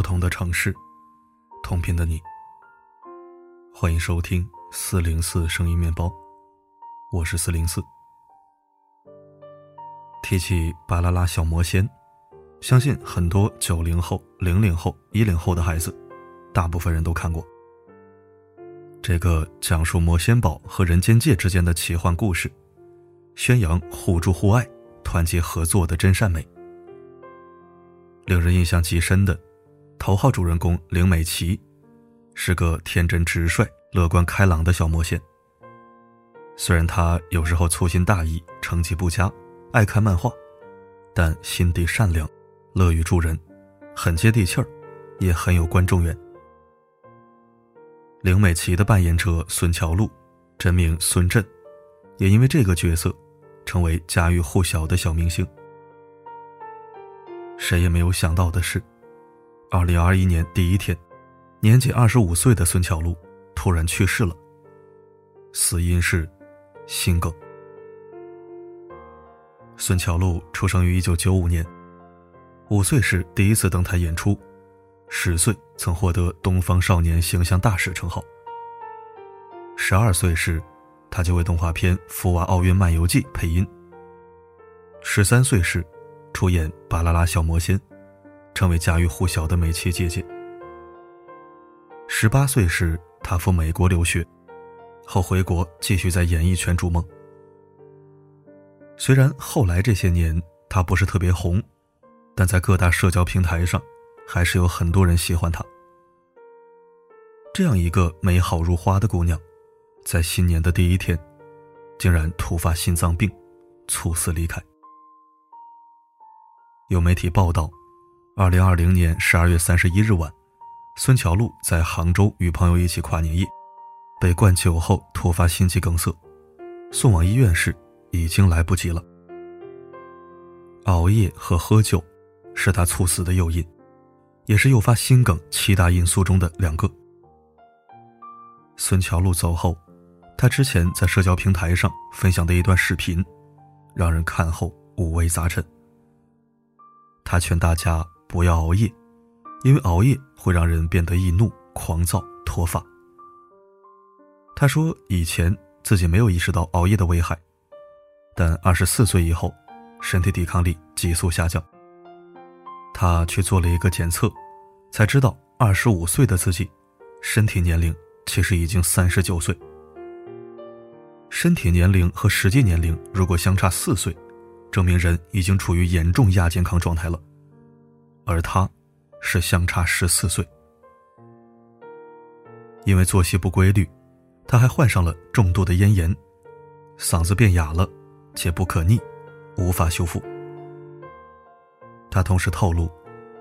不同的城市，同频的你。欢迎收听四零四声音面包，我是四零四。提起巴啦啦小魔仙，相信很多九零后、零零后、一零后的孩子，大部分人都看过。这个讲述魔仙堡和人间界之间的奇幻故事，宣扬互助互爱、团结合作的真善美。令人印象极深的头号主人公灵美琪，是个天真直率、乐观开朗的小魔仙。虽然他有时候粗心大意、成绩不佳、爱看漫画，但心地善良、乐于助人，很接地气儿，也很有观众缘。灵美琪的扮演者孙乔璐，真名孙振，也因为这个角色，成为家喻户晓的小明星。谁也没有想到的是，二零二一年第一天，年仅二十五岁的孙乔璐突然去世了。死因是心梗。孙乔璐出生于一九九五年，五岁时第一次登台演出。十岁曾获得东方少年形象大使称号。十二岁时，他就为动画片《福娃奥运漫游记》配音。十三岁时，出演《巴啦啦小魔仙》，成为家喻户晓的美琪姐姐。十八岁时，他赴美国留学，后回国继续在演艺圈逐梦。虽然后来这些年他不是特别红，但在各大社交平台上。还是有很多人喜欢她。这样一个美好如花的姑娘，在新年的第一天，竟然突发心脏病，猝死离开。有媒体报道，二零二零年十二月三十一日晚，孙乔璐在杭州与朋友一起跨年夜，被灌酒后突发心肌梗塞，送往医院时已经来不及了。熬夜和喝酒，是他猝死的诱因。也是诱发心梗七大因素中的两个。孙乔璐走后，他之前在社交平台上分享的一段视频，让人看后五味杂陈。他劝大家不要熬夜，因为熬夜会让人变得易怒、狂躁、脱发。他说以前自己没有意识到熬夜的危害，但二十四岁以后，身体抵抗力急速下降。他去做了一个检测，才知道二十五岁的自己，身体年龄其实已经三十九岁。身体年龄和实际年龄如果相差四岁，证明人已经处于严重亚健康状态了。而他，是相差十四岁。因为作息不规律，他还患上了重度的咽炎，嗓子变哑了，且不可逆，无法修复。他同时透露，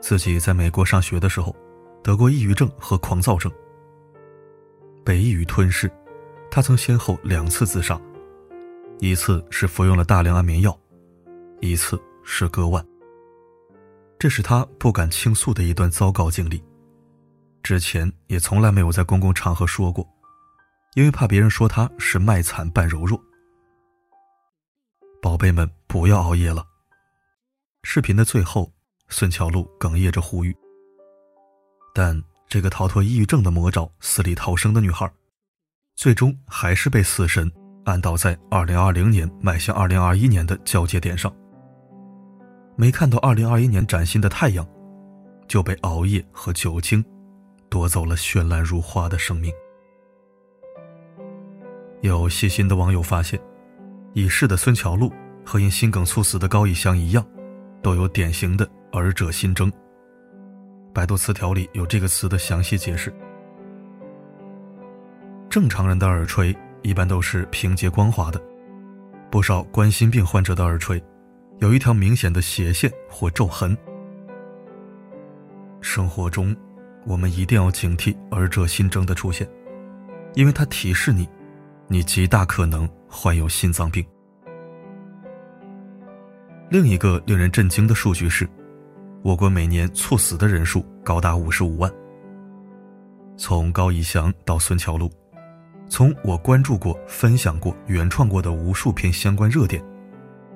自己在美国上学的时候，得过抑郁症和狂躁症。被抑郁吞噬，他曾先后两次自杀，一次是服用了大量安眠药，一次是割腕。这是他不敢倾诉的一段糟糕经历，之前也从来没有在公共场合说过，因为怕别人说他是卖惨扮柔弱。宝贝们，不要熬夜了。视频的最后，孙乔璐哽咽着呼吁。但这个逃脱抑郁症的魔爪、死里逃生的女孩，最终还是被死神按倒在2020年迈向2021年的交界点上。没看到2021年崭新的太阳，就被熬夜和酒精夺走了绚烂如花的生命。有细心的网友发现，已逝的孙乔璐和因心梗猝死的高以翔一样。都有典型的耳者心征。百度词条里有这个词的详细解释。正常人的耳垂一般都是平洁光滑的，不少冠心病患者的耳垂有一条明显的斜线或皱痕。生活中，我们一定要警惕耳者心征的出现，因为它提示你，你极大可能患有心脏病。另一个令人震惊的数据是，我国每年猝死的人数高达五十五万。从高以翔到孙桥路，从我关注过、分享过、原创过的无数篇相关热点，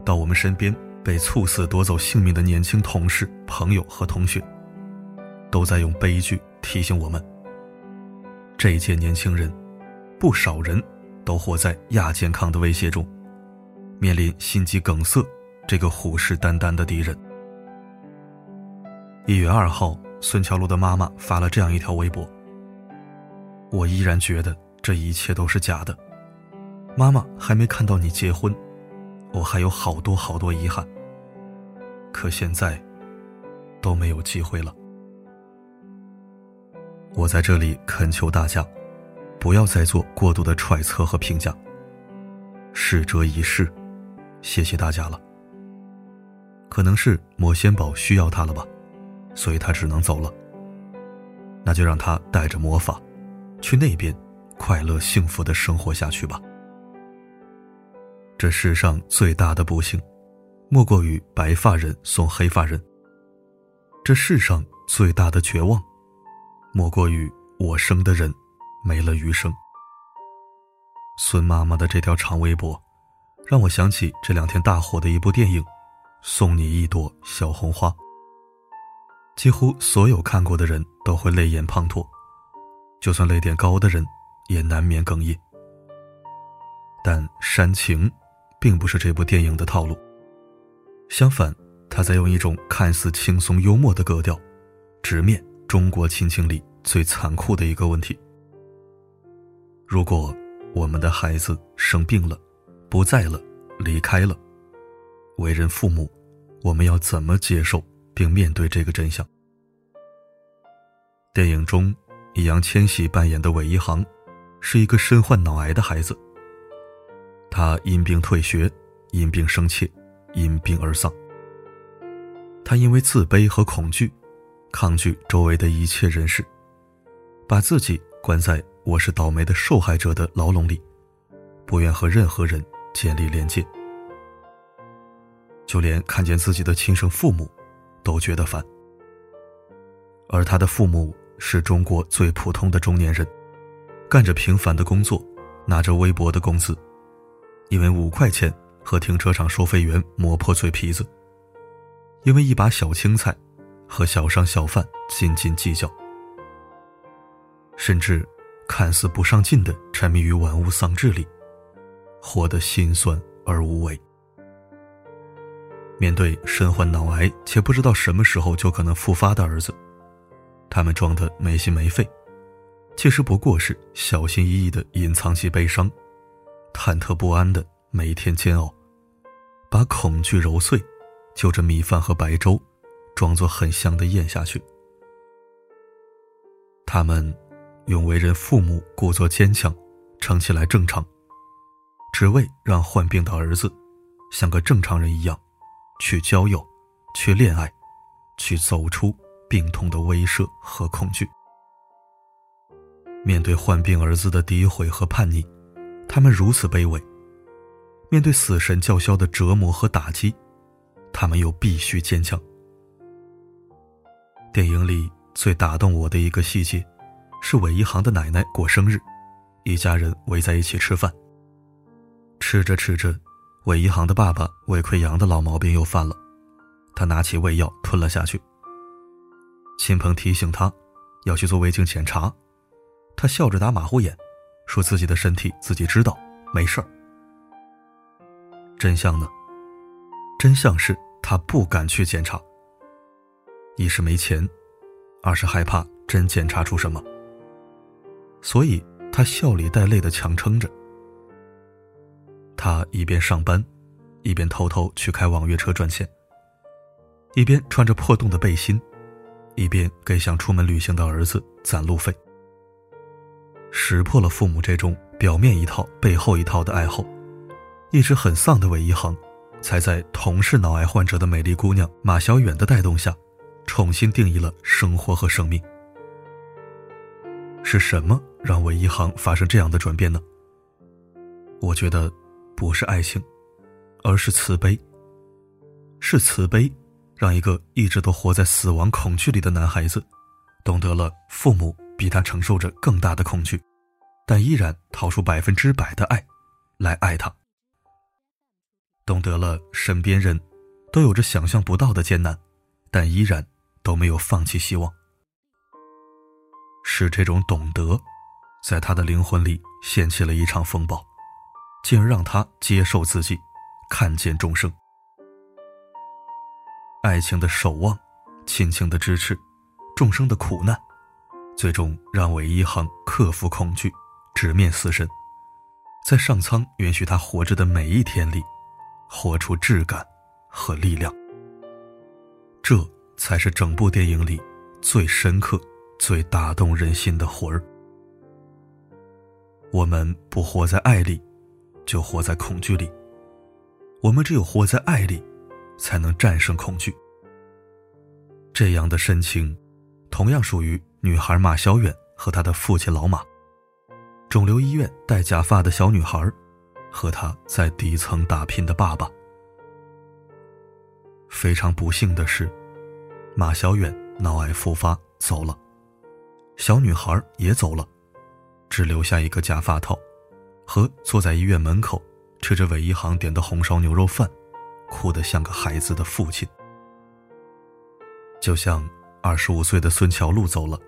到我们身边被猝死夺走性命的年轻同事、朋友和同学，都在用悲剧提醒我们：这一届年轻人，不少人都活在亚健康的威胁中，面临心肌梗塞这个虎视眈眈的敌人。一月二号，孙乔璐的妈妈发了这样一条微博：“我依然觉得这一切都是假的，妈妈还没看到你结婚，我还有好多好多遗憾。可现在，都没有机会了。我在这里恳求大家，不要再做过度的揣测和评价。逝者已逝，谢谢大家了。可能是魔仙堡需要他了吧。”所以他只能走了。那就让他带着魔法，去那边快乐幸福的生活下去吧。这世上最大的不幸，莫过于白发人送黑发人。这世上最大的绝望，莫过于我生的人没了余生。孙妈妈的这条长微博，让我想起这两天大火的一部电影《送你一朵小红花》。几乎所有看过的人都会泪眼滂沱，就算泪点高的人也难免哽咽。但煽情，并不是这部电影的套路。相反，他在用一种看似轻松幽默的格调，直面中国亲情里最残酷的一个问题：如果我们的孩子生病了、不在了、离开了，为人父母，我们要怎么接受？并面对这个真相。电影中，易烊千玺扮演的韦一航，是一个身患脑癌的孩子。他因病退学，因病生怯，因病而丧。他因为自卑和恐惧，抗拒周围的一切人事，把自己关在“我是倒霉的受害者”的牢笼里，不愿和任何人建立连接，就连看见自己的亲生父母。都觉得烦，而他的父母是中国最普通的中年人，干着平凡的工作，拿着微薄的工资，因为五块钱和停车场收费员磨破嘴皮子，因为一把小青菜和小商小贩斤斤计较，甚至看似不上进的沉迷于玩物丧志里，活得心酸而无为。面对身患脑癌且不知道什么时候就可能复发的儿子，他们装的没心没肺，其实不过是小心翼翼的隐藏起悲伤，忐忑不安的每天煎熬，把恐惧揉碎，就着米饭和白粥，装作很香的咽下去。他们用为人父母故作坚强，撑起来正常，只为让患病的儿子像个正常人一样。去交友，去恋爱，去走出病痛的威慑和恐惧。面对患病儿子的诋毁和叛逆，他们如此卑微；面对死神叫嚣的折磨和打击，他们又必须坚强。电影里最打动我的一个细节，是韦一航的奶奶过生日，一家人围在一起吃饭。吃着吃着。韦一航的爸爸胃溃疡的老毛病又犯了，他拿起胃药吞了下去。亲朋提醒他要去做胃镜检查，他笑着打马虎眼，说自己的身体自己知道，没事儿。真相呢？真相是他不敢去检查，一是没钱，二是害怕真检查出什么，所以他笑里带泪的强撑着。他一边上班，一边偷偷去开网约车赚钱，一边穿着破洞的背心，一边给想出门旅行的儿子攒路费。识破了父母这种表面一套背后一套的爱好，一直很丧的韦一航，才在同是脑癌患者的美丽姑娘马小远的带动下，重新定义了生活和生命。是什么让韦一航发生这样的转变呢？我觉得。不是爱情，而是慈悲。是慈悲，让一个一直都活在死亡恐惧里的男孩子，懂得了父母比他承受着更大的恐惧，但依然掏出百分之百的爱，来爱他。懂得了身边人，都有着想象不到的艰难，但依然都没有放弃希望，是这种懂得，在他的灵魂里掀起了一场风暴，进而让他接受自己，看见众生。爱情的守望，亲情的支持，众生的苦难，最终让韦一航克服恐惧，直面死神，在上苍允许他活着的每一天里，活出质感和力量。这才是整部电影里最深刻、最打动人心的魂儿。我们不活在爱里，就活在恐惧里。我们只有活在爱里。才能战胜恐惧。这样的深情，同样属于女孩马小远和她的父亲老马。肿瘤医院戴假发的小女孩，和她在底层打拼的爸爸。非常不幸的是，马小远脑癌复发走了，小女孩也走了，只留下一个假发套，和坐在医院门口吃着韦一航点的红烧牛肉饭。哭得像个孩子的父亲，就像二十五岁的孙乔路走了，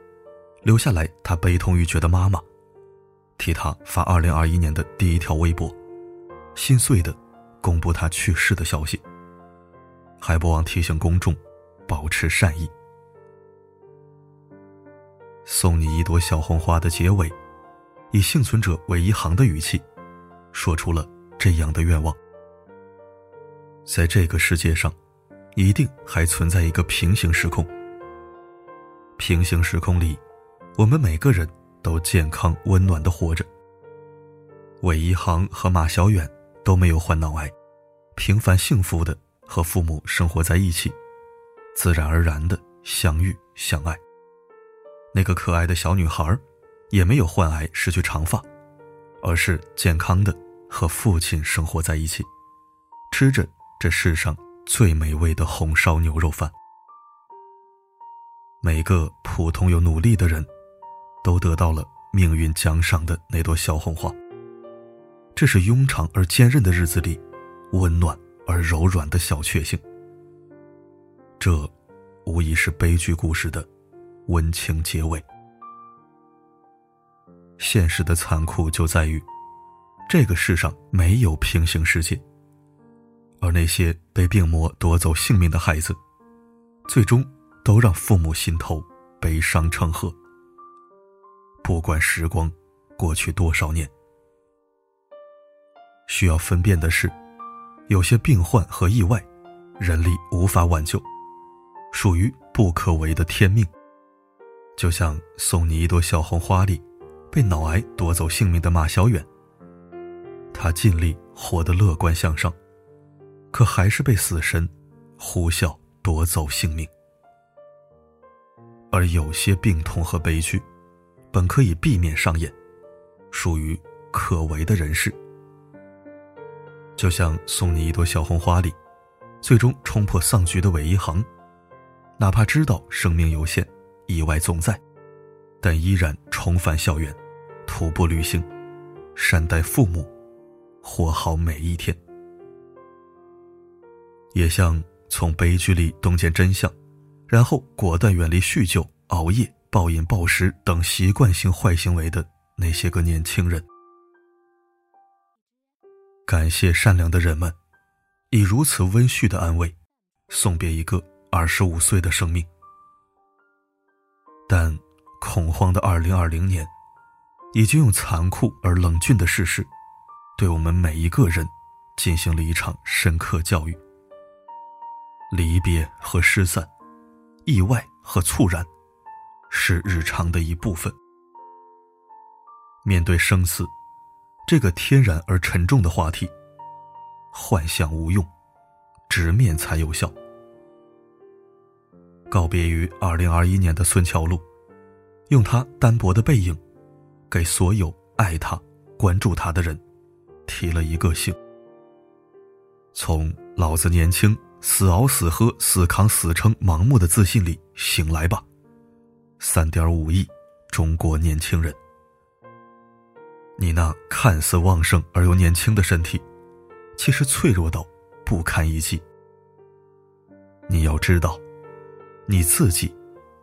留下来他悲痛欲绝的妈妈，替他发二零二一年的第一条微博，心碎的公布他去世的消息，还不忘提醒公众保持善意。送你一朵小红花的结尾，以幸存者韦一航的语气，说出了这样的愿望。在这个世界上，一定还存在一个平行时空。平行时空里，我们每个人都健康温暖的活着。韦一航和马小远都没有患脑癌，平凡幸福的和父母生活在一起，自然而然的相遇相爱。那个可爱的小女孩，也没有患癌失去长发，而是健康的和父亲生活在一起，吃着。这世上最美味的红烧牛肉饭，每个普通又努力的人，都得到了命运奖赏的那朵小红花。这是庸常而坚韧的日子里，温暖而柔软的小确幸。这，无疑是悲剧故事的温情结尾。现实的残酷就在于，这个世上没有平行世界。而那些被病魔夺走性命的孩子，最终都让父母心头悲伤成河。不管时光过去多少年，需要分辨的是，有些病患和意外，人力无法挽救，属于不可为的天命。就像送你一朵小红花里，被脑癌夺走性命的马小远，他尽力活得乐观向上。可还是被死神呼啸夺走性命，而有些病痛和悲剧，本可以避免上演，属于可为的人事。就像送你一朵小红花里，最终冲破丧局的韦一航，哪怕知道生命有限，意外总在，但依然重返校园，徒步旅行，善待父母，活好每一天。也像从悲剧里洞见真相，然后果断远离酗酒、熬夜、暴饮暴食等习惯性坏行为的那些个年轻人。感谢善良的人们，以如此温煦的安慰，送别一个二十五岁的生命。但恐慌的二零二零年，已经用残酷而冷峻的事实，对我们每一个人进行了一场深刻教育。离别和失散，意外和猝然，是日常的一部分。面对生死，这个天然而沉重的话题，幻想无用，直面才有效。告别于二零二一年的孙桥路，用他单薄的背影，给所有爱他、关注他的人，提了一个醒。从老子年轻。死熬死喝死扛死撑盲目的自信里醒来吧，三点五亿中国年轻人，你那看似旺盛而又年轻的身体，其实脆弱到不堪一击。你要知道，你自己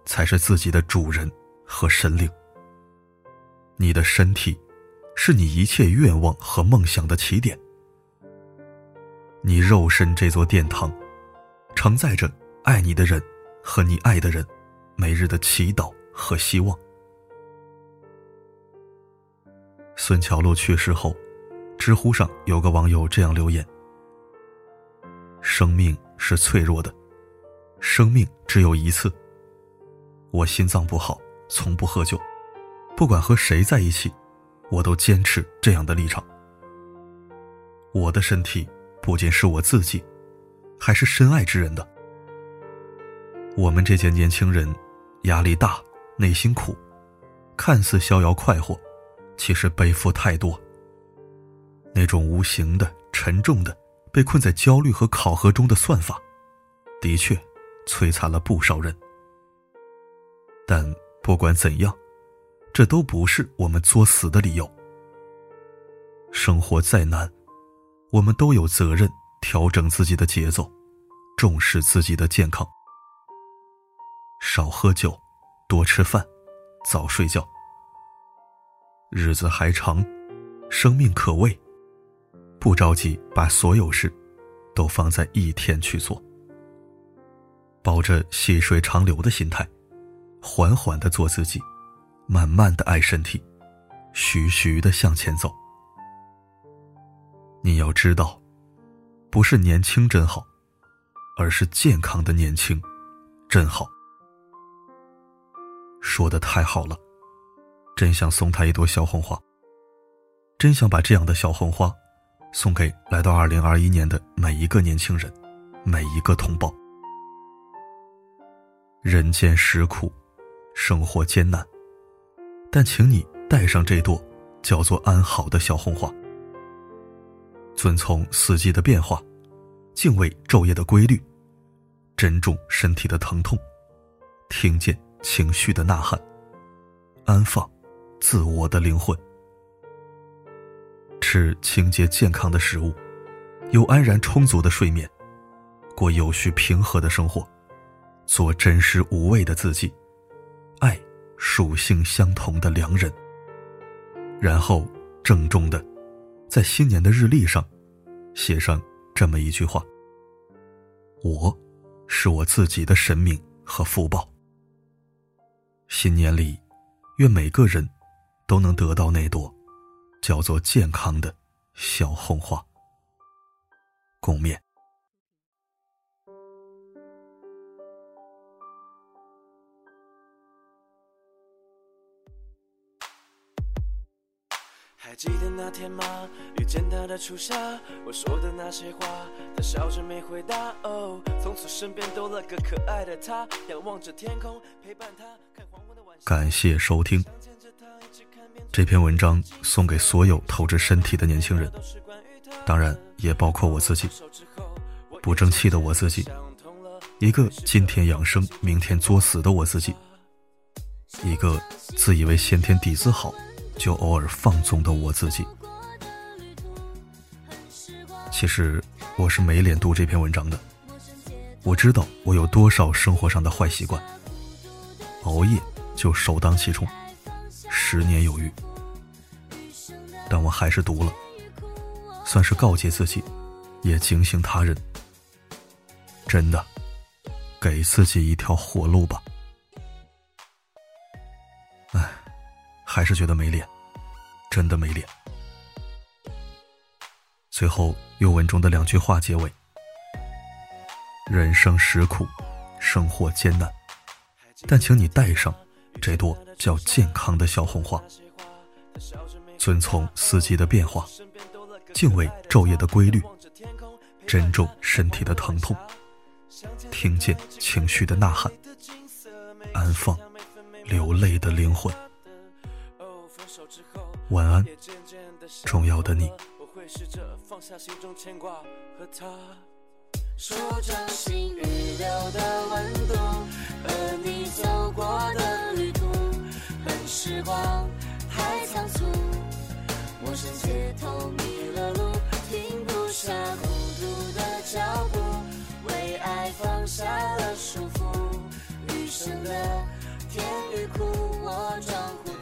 才是自己的主人和神灵。你的身体，是你一切愿望和梦想的起点。你肉身这座殿堂，承载着爱你的人和你爱的人每日的祈祷和希望。孙桥路去世后，知乎上有个网友这样留言：“生命是脆弱的，生命只有一次。我心脏不好，从不喝酒，不管和谁在一起，我都坚持这样的立场。我的身体。”不仅是我自己，还是深爱之人的。我们这些年轻人，压力大，内心苦，看似逍遥快活，其实背负太多。那种无形的、沉重的、被困在焦虑和考核中的算法，的确摧残了不少人。但不管怎样，这都不是我们作死的理由。生活再难。我们都有责任调整自己的节奏，重视自己的健康，少喝酒，多吃饭，早睡觉。日子还长，生命可畏，不着急把所有事都放在一天去做，抱着细水长流的心态，缓缓的做自己，慢慢的爱身体，徐徐的向前走。你要知道，不是年轻真好，而是健康的年轻真好。说的太好了，真想送他一朵小红花。真想把这样的小红花，送给来到二零二一年的每一个年轻人，每一个同胞。人间实苦，生活艰难，但请你带上这朵叫做安好的小红花。遵从四季的变化，敬畏昼夜的规律，珍重身体的疼痛，听见情绪的呐喊，安放自我的灵魂，吃清洁健康的食物，有安然充足的睡眠，过有序平和的生活，做真实无畏的自己，爱属性相同的良人，然后郑重的。在新年的日历上，写上这么一句话：“我，是我自己的神明和福报。”新年里，愿每个人都能得到那朵叫做健康的小红花。共勉。还记得那天吗？遇见他的初夏，我说的那些话，他笑着没回答。哦，从此身边多了个可爱的他，仰望着天空，陪伴他看黄昏的晚感谢收听。这篇文章送给所有透支身体的年轻人，当然也包括我自己。不争气的我自己，一个今天养生明天作死的我自己，一个自以为先天底子好。就偶尔放纵的我自己，其实我是没脸读这篇文章的。我知道我有多少生活上的坏习惯，熬夜就首当其冲，十年有余。但我还是读了，算是告诫自己，也警醒他人。真的，给自己一条活路吧。唉。还是觉得没脸，真的没脸。最后用文中的两句话结尾：人生实苦，生活艰难，但请你带上这朵叫健康的小红花，遵从四季的变化，敬畏昼夜的规律，珍重身体的疼痛，听见情绪的呐喊，安放流泪的灵魂。晚安，重要的你。会试着放下心中牵挂和他，手掌心预留的温度和你走过的旅途，任时光太仓促，陌生街头迷了路，停不下孤独的脚步，为爱放下了束缚，余生的甜与苦我装糊涂。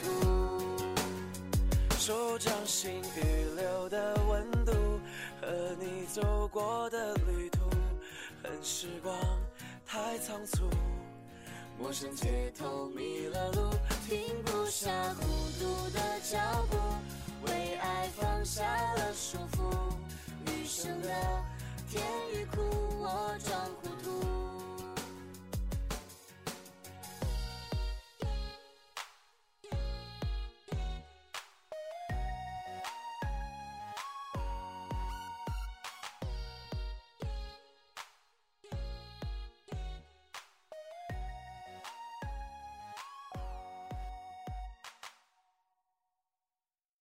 手掌心预留的温度，和你走过的旅途，恨时光太仓促。陌生街头迷了路，停不下孤独的脚步，为爱放下了束缚。余生的甜与苦，我装糊涂。